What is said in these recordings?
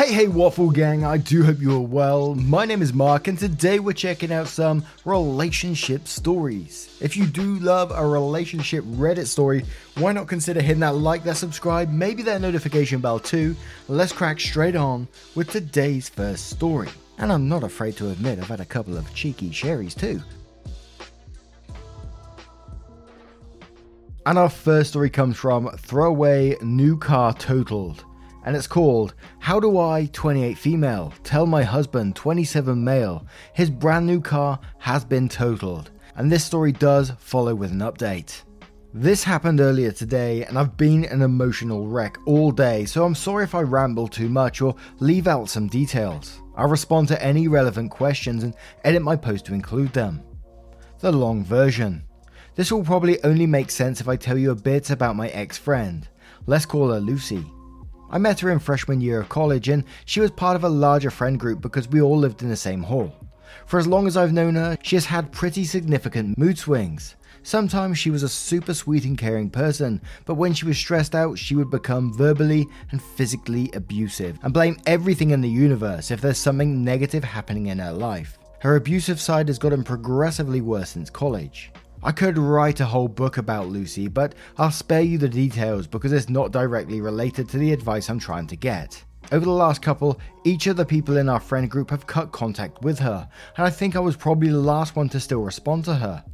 Hey, hey, Waffle Gang, I do hope you are well. My name is Mark, and today we're checking out some relationship stories. If you do love a relationship Reddit story, why not consider hitting that like, that subscribe, maybe that notification bell too? Let's crack straight on with today's first story. And I'm not afraid to admit I've had a couple of cheeky sherries too. And our first story comes from Throwaway New Car Totaled and it's called How Do I, 28 Female, Tell My Husband, 27 Male, His Brand New Car Has Been Totaled. And this story does follow with an update. This happened earlier today, and I've been an emotional wreck all day, so I'm sorry if I ramble too much or leave out some details. I'll respond to any relevant questions and edit my post to include them. The long version. This will probably only make sense if I tell you a bit about my ex friend. Let's call her Lucy. I met her in freshman year of college, and she was part of a larger friend group because we all lived in the same hall. For as long as I've known her, she has had pretty significant mood swings. Sometimes she was a super sweet and caring person, but when she was stressed out, she would become verbally and physically abusive and blame everything in the universe if there's something negative happening in her life. Her abusive side has gotten progressively worse since college. I could write a whole book about Lucy, but I'll spare you the details because it's not directly related to the advice I'm trying to get. Over the last couple, each of the people in our friend group have cut contact with her, and I think I was probably the last one to still respond to her.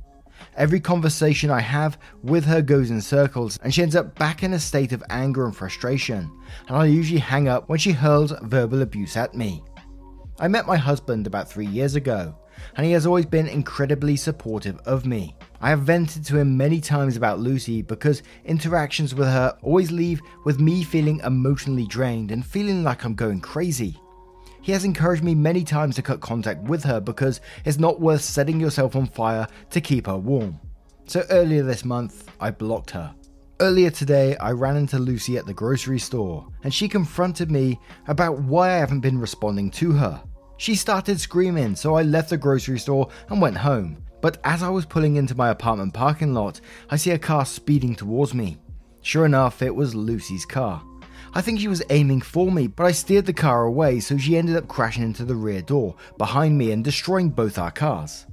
Every conversation I have with her goes in circles, and she ends up back in a state of anger and frustration, and I usually hang up when she hurls verbal abuse at me. I met my husband about three years ago, and he has always been incredibly supportive of me. I have vented to him many times about Lucy because interactions with her always leave with me feeling emotionally drained and feeling like I'm going crazy. He has encouraged me many times to cut contact with her because it's not worth setting yourself on fire to keep her warm. So earlier this month, I blocked her. Earlier today, I ran into Lucy at the grocery store and she confronted me about why I haven't been responding to her. She started screaming, so I left the grocery store and went home. But as I was pulling into my apartment parking lot, I see a car speeding towards me. Sure enough, it was Lucy's car. I think she was aiming for me, but I steered the car away, so she ended up crashing into the rear door behind me and destroying both our cars.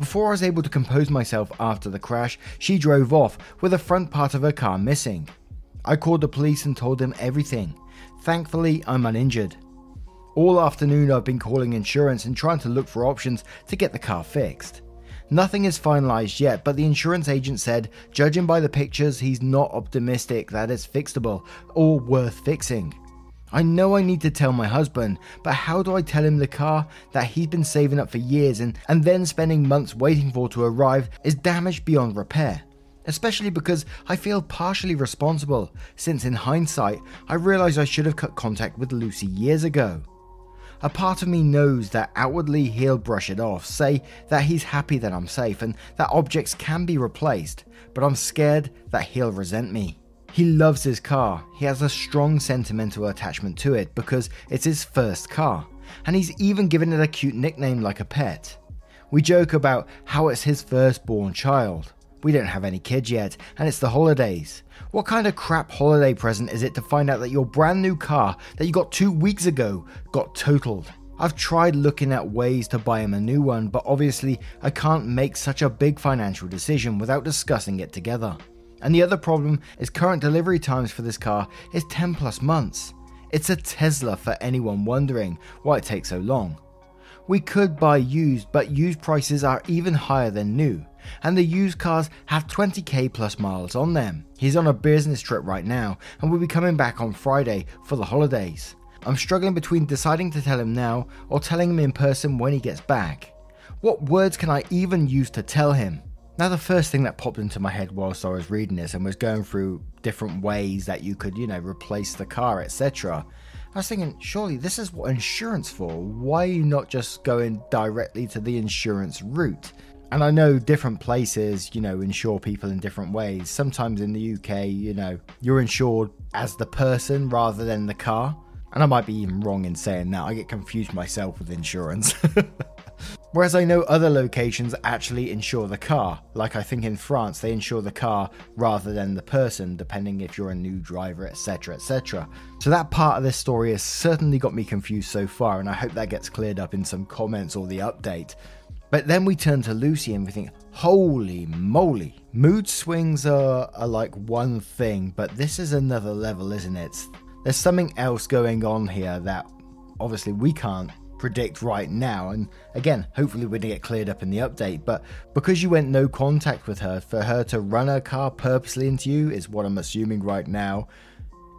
Before I was able to compose myself after the crash, she drove off with the front part of her car missing. I called the police and told them everything. Thankfully, I'm uninjured. All afternoon, I've been calling insurance and trying to look for options to get the car fixed. Nothing is finalised yet, but the insurance agent said, judging by the pictures, he's not optimistic that it's fixable or worth fixing. I know I need to tell my husband, but how do I tell him the car that he's been saving up for years and, and then spending months waiting for to arrive is damaged beyond repair? Especially because I feel partially responsible, since in hindsight, I realise I should have cut contact with Lucy years ago. A part of me knows that outwardly he'll brush it off, say that he's happy that I'm safe and that objects can be replaced, but I'm scared that he'll resent me. He loves his car, he has a strong sentimental attachment to it because it's his first car, and he's even given it a cute nickname like a pet. We joke about how it's his firstborn child. We don't have any kids yet, and it's the holidays. What kind of crap holiday present is it to find out that your brand new car that you got two weeks ago got totaled? I've tried looking at ways to buy him a new one, but obviously I can't make such a big financial decision without discussing it together. And the other problem is current delivery times for this car is 10 plus months. It's a Tesla for anyone wondering why it takes so long. We could buy used, but used prices are even higher than new, and the used cars have 20k plus miles on them. He's on a business trip right now and will be coming back on Friday for the holidays. I'm struggling between deciding to tell him now or telling him in person when he gets back. What words can I even use to tell him? Now, the first thing that popped into my head whilst I was reading this and was going through different ways that you could, you know, replace the car, etc. I was thinking, surely this is what insurance for. Why are you not just going directly to the insurance route? And I know different places, you know, insure people in different ways. Sometimes in the UK, you know, you're insured as the person rather than the car. And I might be even wrong in saying that. I get confused myself with insurance. Whereas I know other locations actually insure the car. Like I think in France, they insure the car rather than the person, depending if you're a new driver, etc. etc. So that part of this story has certainly got me confused so far, and I hope that gets cleared up in some comments or the update. But then we turn to Lucy and we think, holy moly. Mood swings are, are like one thing, but this is another level, isn't it? There's something else going on here that obviously we can't predict right now. And again, hopefully we're going to get cleared up in the update. But because you went no contact with her, for her to run her car purposely into you is what I'm assuming right now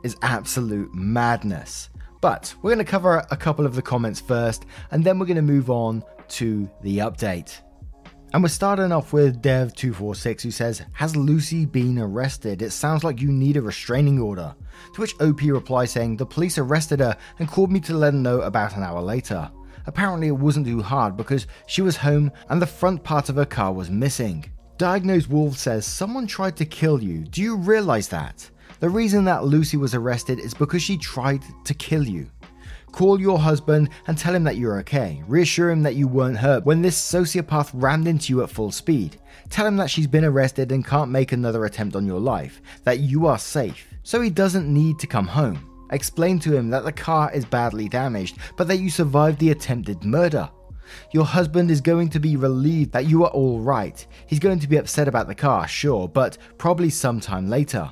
is absolute madness. But we're going to cover a couple of the comments first, and then we're going to move on to the update. And we're starting off with Dev246 who says, Has Lucy been arrested? It sounds like you need a restraining order. To which OP replies saying, The police arrested her and called me to let them know about an hour later. Apparently, it wasn't too hard because she was home and the front part of her car was missing. Diagnosed Wolf says, Someone tried to kill you. Do you realize that? The reason that Lucy was arrested is because she tried to kill you. Call your husband and tell him that you're okay. Reassure him that you weren't hurt when this sociopath rammed into you at full speed. Tell him that she's been arrested and can't make another attempt on your life, that you are safe, so he doesn't need to come home. Explain to him that the car is badly damaged, but that you survived the attempted murder. Your husband is going to be relieved that you are alright. He's going to be upset about the car, sure, but probably sometime later.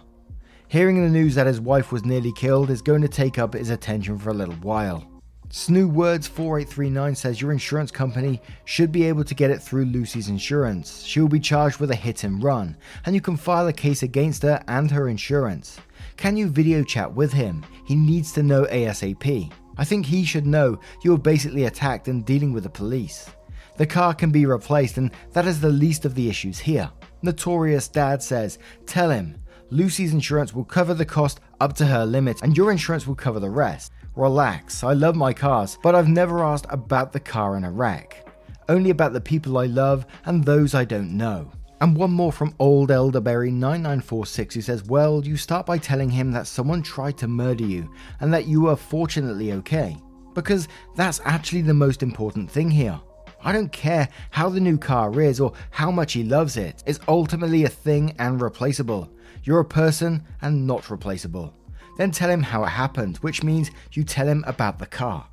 Hearing the news that his wife was nearly killed is going to take up his attention for a little while. Snoo Words 4839 says your insurance company should be able to get it through Lucy's insurance. She will be charged with a hit and run, and you can file a case against her and her insurance. Can you video chat with him? He needs to know ASAP. I think he should know you were basically attacked and dealing with the police. The car can be replaced, and that is the least of the issues here. Notorious Dad says, Tell him, Lucy's insurance will cover the cost up to her limit, and your insurance will cover the rest. Relax, I love my cars, but I've never asked about the car in a wreck. Only about the people I love and those I don't know. And one more from Old Elderberry 9946 who says, Well, you start by telling him that someone tried to murder you and that you are fortunately okay. Because that's actually the most important thing here. I don't care how the new car is or how much he loves it, it's ultimately a thing and replaceable. You're a person and not replaceable. Then tell him how it happened, which means you tell him about the car.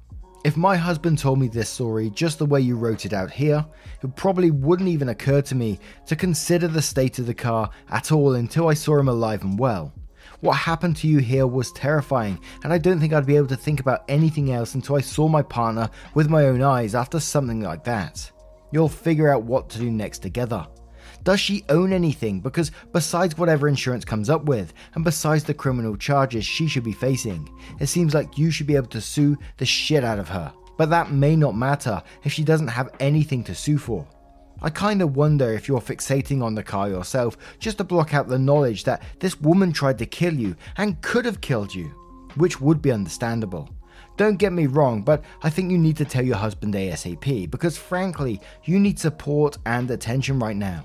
If my husband told me this story just the way you wrote it out here, it probably wouldn't even occur to me to consider the state of the car at all until I saw him alive and well. What happened to you here was terrifying, and I don't think I'd be able to think about anything else until I saw my partner with my own eyes after something like that. You'll figure out what to do next together. Does she own anything? Because besides whatever insurance comes up with, and besides the criminal charges she should be facing, it seems like you should be able to sue the shit out of her. But that may not matter if she doesn't have anything to sue for. I kinda wonder if you're fixating on the car yourself just to block out the knowledge that this woman tried to kill you and could have killed you, which would be understandable. Don't get me wrong, but I think you need to tell your husband ASAP because frankly, you need support and attention right now.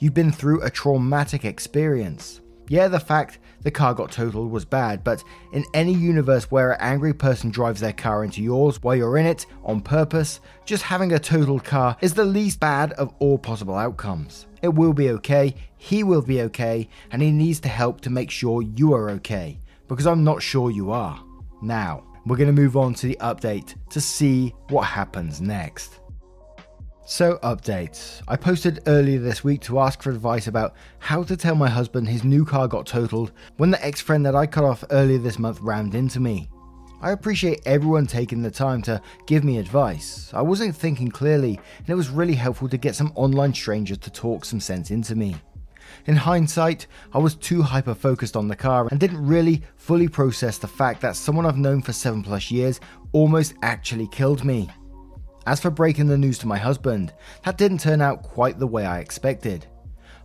You've been through a traumatic experience. Yeah, the fact the car got totaled was bad, but in any universe where an angry person drives their car into yours while you're in it on purpose, just having a totaled car is the least bad of all possible outcomes. It will be okay, he will be okay, and he needs to help to make sure you are okay, because I'm not sure you are. Now, we're going to move on to the update to see what happens next. So, updates. I posted earlier this week to ask for advice about how to tell my husband his new car got totaled when the ex friend that I cut off earlier this month rammed into me. I appreciate everyone taking the time to give me advice. I wasn't thinking clearly, and it was really helpful to get some online strangers to talk some sense into me. In hindsight, I was too hyper focused on the car and didn't really fully process the fact that someone I've known for 7 plus years almost actually killed me. As for breaking the news to my husband, that didn't turn out quite the way I expected.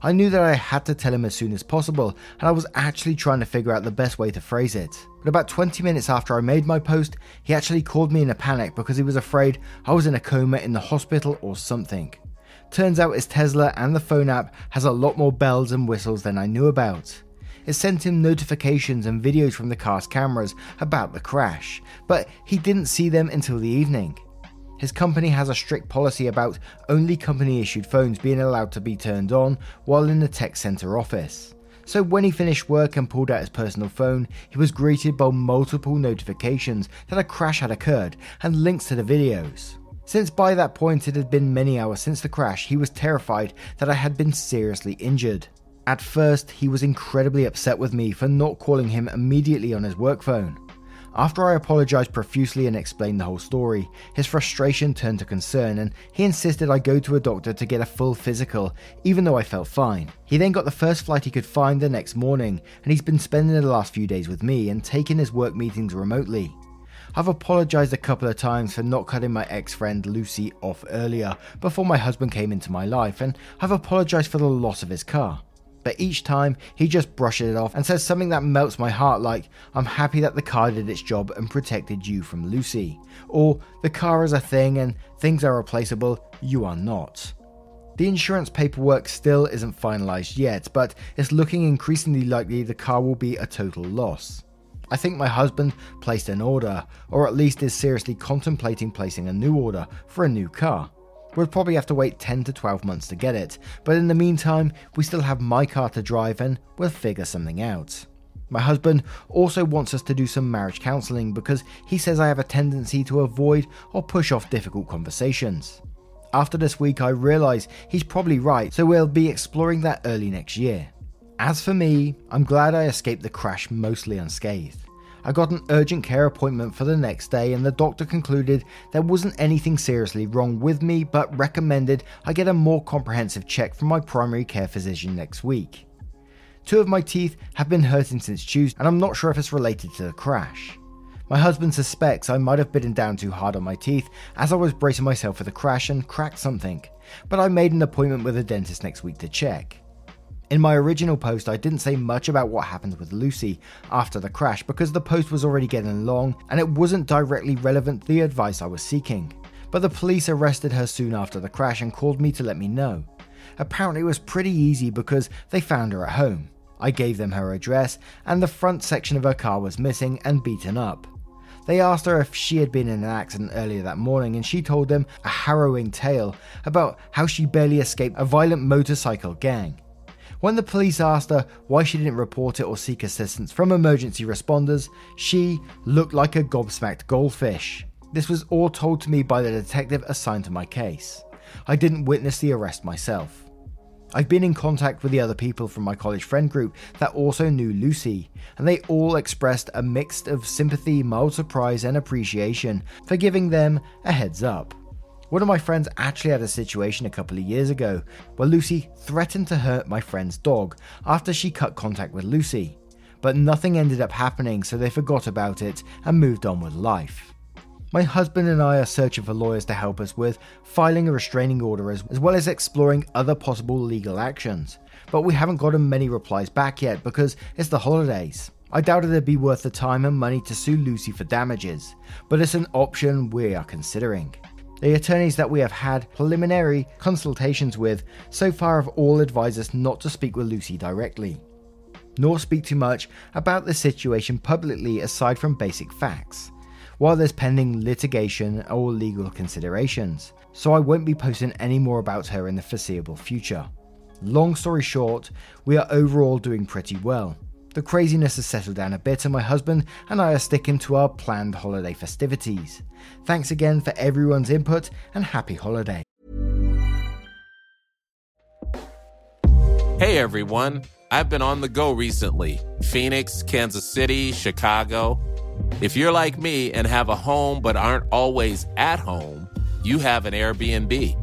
I knew that I had to tell him as soon as possible, and I was actually trying to figure out the best way to phrase it. But about 20 minutes after I made my post, he actually called me in a panic because he was afraid I was in a coma in the hospital or something. Turns out his Tesla and the phone app has a lot more bells and whistles than I knew about. It sent him notifications and videos from the car's cameras about the crash, but he didn't see them until the evening. His company has a strict policy about only company issued phones being allowed to be turned on while in the tech center office. So when he finished work and pulled out his personal phone, he was greeted by multiple notifications that a crash had occurred and links to the videos. Since by that point it had been many hours since the crash, he was terrified that I had been seriously injured. At first, he was incredibly upset with me for not calling him immediately on his work phone. After I apologised profusely and explained the whole story, his frustration turned to concern and he insisted I go to a doctor to get a full physical, even though I felt fine. He then got the first flight he could find the next morning, and he's been spending the last few days with me and taking his work meetings remotely. I've apologised a couple of times for not cutting my ex friend Lucy off earlier before my husband came into my life, and I've apologised for the loss of his car but each time he just brushes it off and says something that melts my heart like, I'm happy that the car did its job and protected you from Lucy. Or, the car is a thing and things are replaceable, you are not. The insurance paperwork still isn't finalised yet, but it's looking increasingly likely the car will be a total loss. I think my husband placed an order, or at least is seriously contemplating placing a new order for a new car. We'll probably have to wait 10 to 12 months to get it, but in the meantime, we still have my car to drive and we'll figure something out. My husband also wants us to do some marriage counselling because he says I have a tendency to avoid or push off difficult conversations. After this week, I realise he's probably right, so we'll be exploring that early next year. As for me, I'm glad I escaped the crash mostly unscathed. I got an urgent care appointment for the next day, and the doctor concluded there wasn't anything seriously wrong with me, but recommended I get a more comprehensive check from my primary care physician next week. Two of my teeth have been hurting since Tuesday, and I'm not sure if it's related to the crash. My husband suspects I might have bitten down too hard on my teeth as I was bracing myself for the crash and cracked something, but I made an appointment with a dentist next week to check. In my original post, I didn't say much about what happened with Lucy after the crash because the post was already getting long and it wasn't directly relevant to the advice I was seeking. But the police arrested her soon after the crash and called me to let me know. Apparently, it was pretty easy because they found her at home. I gave them her address, and the front section of her car was missing and beaten up. They asked her if she had been in an accident earlier that morning, and she told them a harrowing tale about how she barely escaped a violent motorcycle gang. When the police asked her why she didn't report it or seek assistance from emergency responders, she looked like a gobsmacked goldfish. This was all told to me by the detective assigned to my case. I didn't witness the arrest myself. I've been in contact with the other people from my college friend group that also knew Lucy, and they all expressed a mix of sympathy, mild surprise, and appreciation for giving them a heads up. One of my friends actually had a situation a couple of years ago where Lucy threatened to hurt my friend's dog after she cut contact with Lucy. But nothing ended up happening, so they forgot about it and moved on with life. My husband and I are searching for lawyers to help us with filing a restraining order as, well as exploring other possible legal actions. But we haven't gotten many replies back yet because it's the holidays. I doubt it'd be worth the time and money to sue Lucy for damages, but it's an option we are considering. The attorneys that we have had preliminary consultations with so far have all advised us not to speak with Lucy directly, nor speak too much about the situation publicly aside from basic facts, while there's pending litigation or legal considerations, so I won't be posting any more about her in the foreseeable future. Long story short, we are overall doing pretty well. The craziness has settled down a bit, and my husband and I are sticking to our planned holiday festivities. Thanks again for everyone's input, and happy holiday. Hey everyone, I've been on the go recently Phoenix, Kansas City, Chicago. If you're like me and have a home but aren't always at home, you have an Airbnb.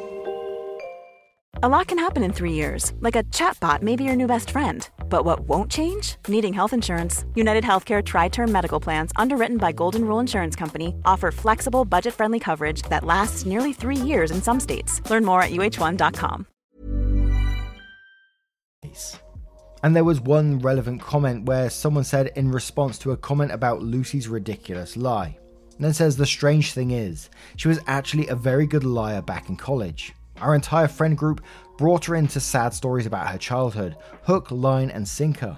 A lot can happen in three years, like a chatbot may be your new best friend. But what won't change? Needing health insurance. United Healthcare Tri Term Medical Plans, underwritten by Golden Rule Insurance Company, offer flexible, budget friendly coverage that lasts nearly three years in some states. Learn more at uhone.com. And there was one relevant comment where someone said in response to a comment about Lucy's ridiculous lie. And then says the strange thing is, she was actually a very good liar back in college. Our entire friend group brought her into sad stories about her childhood, hook, line, and sinker.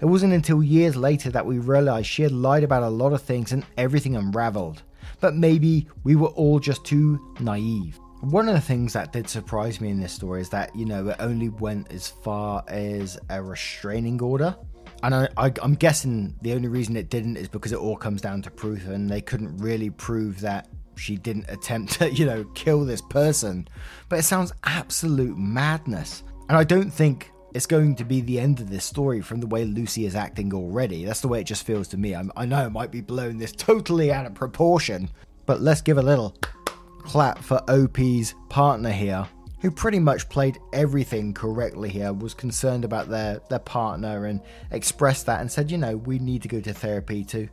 It wasn't until years later that we realized she had lied about a lot of things and everything unraveled. But maybe we were all just too naive. One of the things that did surprise me in this story is that, you know, it only went as far as a restraining order. And I, I, I'm guessing the only reason it didn't is because it all comes down to proof, and they couldn't really prove that she didn't attempt to, you know, kill this person. But it sounds absolute madness. And I don't think it's going to be the end of this story from the way Lucy is acting already. That's the way it just feels to me. I'm, i know it might be blowing this totally out of proportion, but let's give a little clap for OP's partner here, who pretty much played everything correctly here, was concerned about their, their partner and expressed that and said, you know, we need to go to therapy to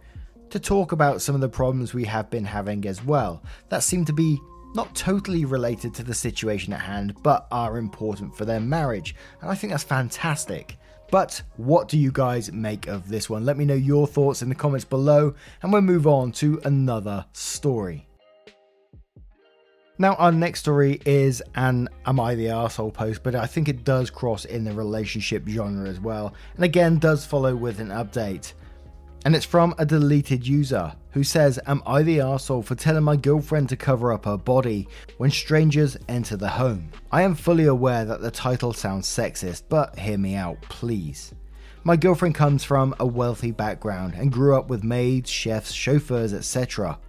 to talk about some of the problems we have been having as well, that seem to be not totally related to the situation at hand, but are important for their marriage. And I think that's fantastic. But what do you guys make of this one? Let me know your thoughts in the comments below, and we'll move on to another story. Now, our next story is an Am I the Arsehole post, but I think it does cross in the relationship genre as well, and again does follow with an update and it's from a deleted user who says, Am I the asshole for telling my girlfriend to cover up her body when strangers enter the home? I am fully aware that the title sounds sexist, but hear me out, please. My girlfriend comes from a wealthy background and grew up with maids, chefs, chauffeurs, etc.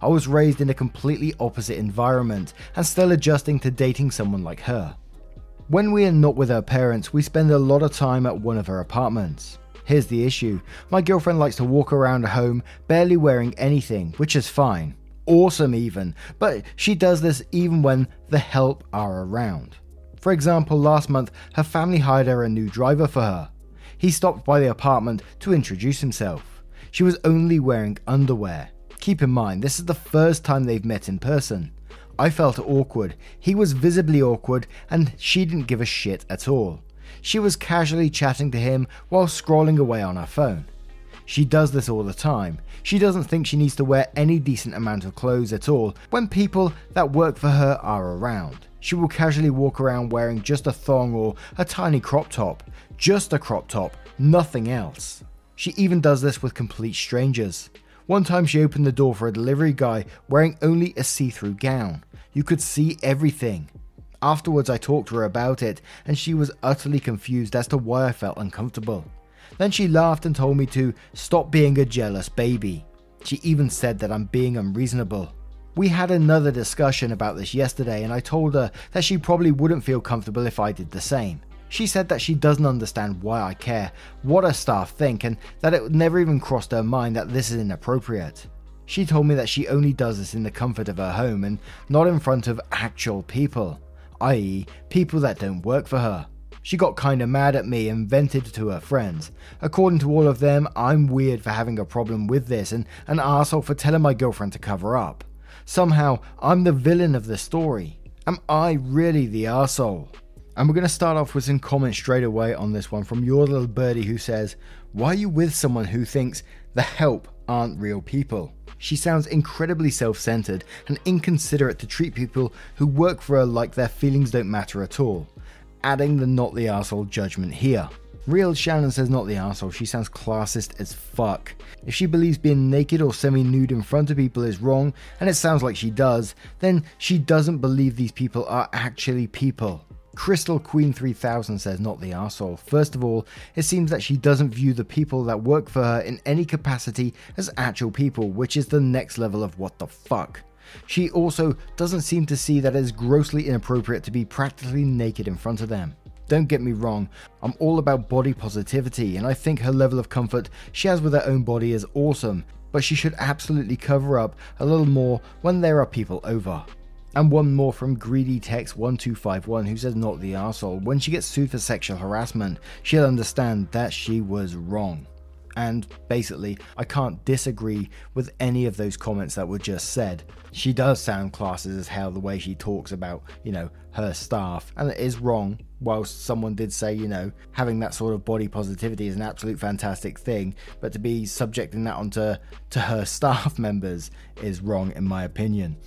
I was raised in a completely opposite environment and still adjusting to dating someone like her. When we are not with her parents, we spend a lot of time at one of her apartments. Here's the issue my girlfriend likes to walk around home barely wearing anything, which is fine. Awesome, even, but she does this even when the help are around. For example, last month, her family hired her a new driver for her. He stopped by the apartment to introduce himself. She was only wearing underwear. Keep in mind, this is the first time they've met in person. I felt awkward, he was visibly awkward, and she didn't give a shit at all she was casually chatting to him while scrolling away on her phone. She does this all the time. She doesn't think she needs to wear any decent amount of clothes at all when people that work for her are around. She will casually walk around wearing just a thong or a tiny crop top. Just a crop top, nothing else. She even does this with complete strangers. One time she opened the door for a delivery guy wearing only a see through gown. You could see everything. Afterwards, I talked to her about it, and she was utterly confused as to why I felt uncomfortable. Then she laughed and told me to stop being a jealous baby. She even said that I'm being unreasonable. We had another discussion about this yesterday, and I told her that she probably wouldn't feel comfortable if I did the same. She said that she doesn't understand why I care, what her staff think, and that it never even crossed her mind that this is inappropriate. She told me that she only does this in the comfort of her home and not in front of actual people i.e., people that don't work for her. She got kinda mad at me and vented to her friends. According to all of them, I'm weird for having a problem with this and an asshole for telling my girlfriend to cover up. Somehow, I'm the villain of the story. Am I really the asshole? And we're going to start off with some comments straight away on this one from your little birdie who says, Why are you with someone who thinks the help aren't real people? She sounds incredibly self centered and inconsiderate to treat people who work for her like their feelings don't matter at all. Adding the not the asshole judgment here. Real Shannon says not the asshole, she sounds classist as fuck. If she believes being naked or semi nude in front of people is wrong, and it sounds like she does, then she doesn't believe these people are actually people. Crystal Queen 3000 says, not the arsehole. First of all, it seems that she doesn't view the people that work for her in any capacity as actual people, which is the next level of what the fuck. She also doesn't seem to see that it is grossly inappropriate to be practically naked in front of them. Don't get me wrong, I'm all about body positivity, and I think her level of comfort she has with her own body is awesome, but she should absolutely cover up a little more when there are people over. And one more from Greedy Text 1251 who says, Not the arsehole. When she gets sued for sexual harassment, she'll understand that she was wrong. And basically, I can't disagree with any of those comments that were just said. She does sound classes as hell the way she talks about, you know, her staff, and it is wrong. Whilst someone did say, you know, having that sort of body positivity is an absolute fantastic thing, but to be subjecting that onto to her staff members is wrong in my opinion.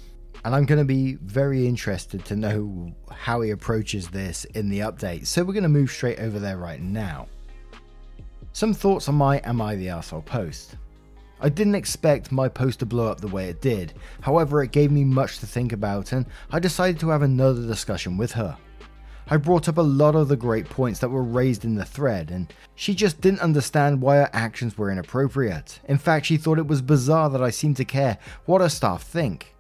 And I'm going to be very interested to know how he approaches this in the update. So we're going to move straight over there right now. Some thoughts on my Am I the Arsehole post. I didn't expect my post to blow up the way it did, however, it gave me much to think about, and I decided to have another discussion with her. I brought up a lot of the great points that were raised in the thread, and she just didn't understand why her actions were inappropriate. In fact, she thought it was bizarre that I seemed to care what her staff think.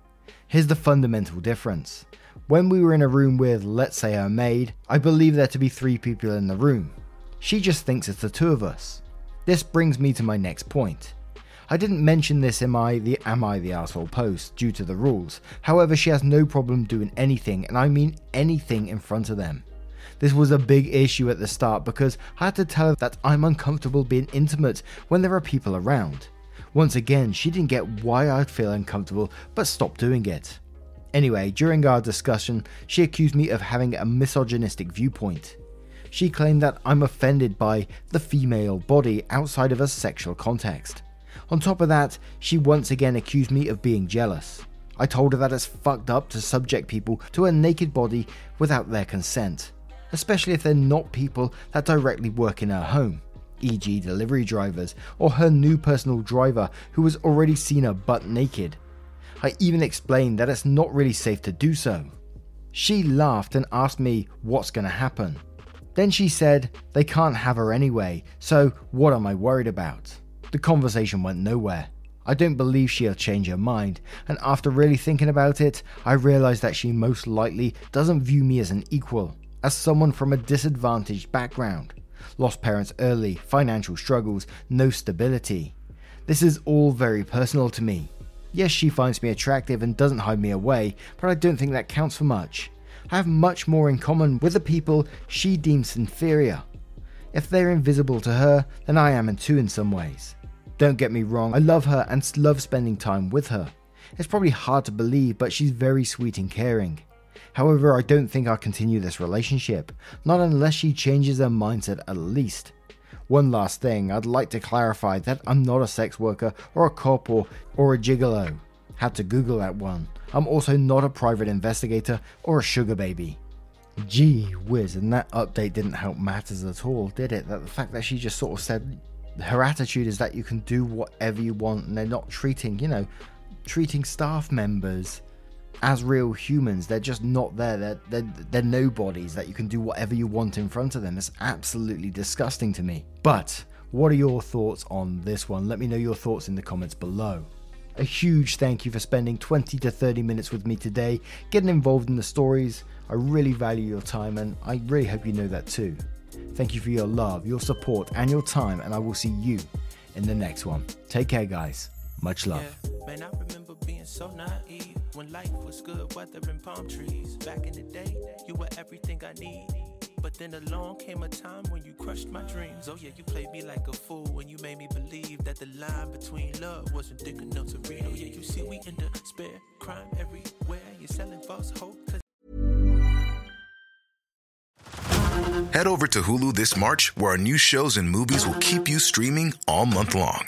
Here's the fundamental difference. When we were in a room with, let's say, her maid, I believe there to be three people in the room. She just thinks it's the two of us. This brings me to my next point. I didn't mention this in my the Am I the Asshole post due to the rules. However, she has no problem doing anything, and I mean anything in front of them. This was a big issue at the start because I had to tell her that I'm uncomfortable being intimate when there are people around. Once again, she didn't get why I'd feel uncomfortable but stopped doing it. Anyway, during our discussion, she accused me of having a misogynistic viewpoint. She claimed that I'm offended by the female body outside of a sexual context. On top of that, she once again accused me of being jealous. I told her that it's fucked up to subject people to a naked body without their consent, especially if they're not people that directly work in her home, e.g., delivery drivers, or her new personal driver who has already seen her butt naked. I even explained that it's not really safe to do so. She laughed and asked me what's going to happen. Then she said, They can't have her anyway, so what am I worried about? The conversation went nowhere. I don't believe she'll change her mind, and after really thinking about it, I realised that she most likely doesn't view me as an equal, as someone from a disadvantaged background. Lost parents early, financial struggles, no stability. This is all very personal to me. Yes, she finds me attractive and doesn't hide me away, but I don't think that counts for much. I have much more in common with the people she deems inferior. If they're invisible to her, then I am too in some ways. Don't get me wrong, I love her and love spending time with her. It's probably hard to believe, but she's very sweet and caring. However, I don't think I'll continue this relationship, not unless she changes her mindset at least. One last thing, I'd like to clarify that I'm not a sex worker or a cop or, or a gigolo. Had to Google that one. I'm also not a private investigator or a sugar baby. Gee whiz, and that update didn't help matters at all, did it? That the fact that she just sort of said her attitude is that you can do whatever you want and they're not treating, you know, treating staff members as real humans. They're just not there. They're, they're, they're nobodies that you can do whatever you want in front of them. It's absolutely disgusting to me. But what are your thoughts on this one? Let me know your thoughts in the comments below. A huge thank you for spending 20 to 30 minutes with me today, getting involved in the stories. I really value your time and I really hope you know that too. Thank you for your love, your support, and your time, and I will see you in the next one. Take care, guys. Much love. Yeah, man, When life was good, weather and palm trees. Back in the day, you were everything I need. But then along came a time when you crushed my dreams. Oh yeah, you played me like a fool when you made me believe that the line between love wasn't thick enough to read. Oh yeah, you see we in despair, crime everywhere. You're selling false hope. Head over to Hulu this March, where our new shows and movies will keep you streaming all month long.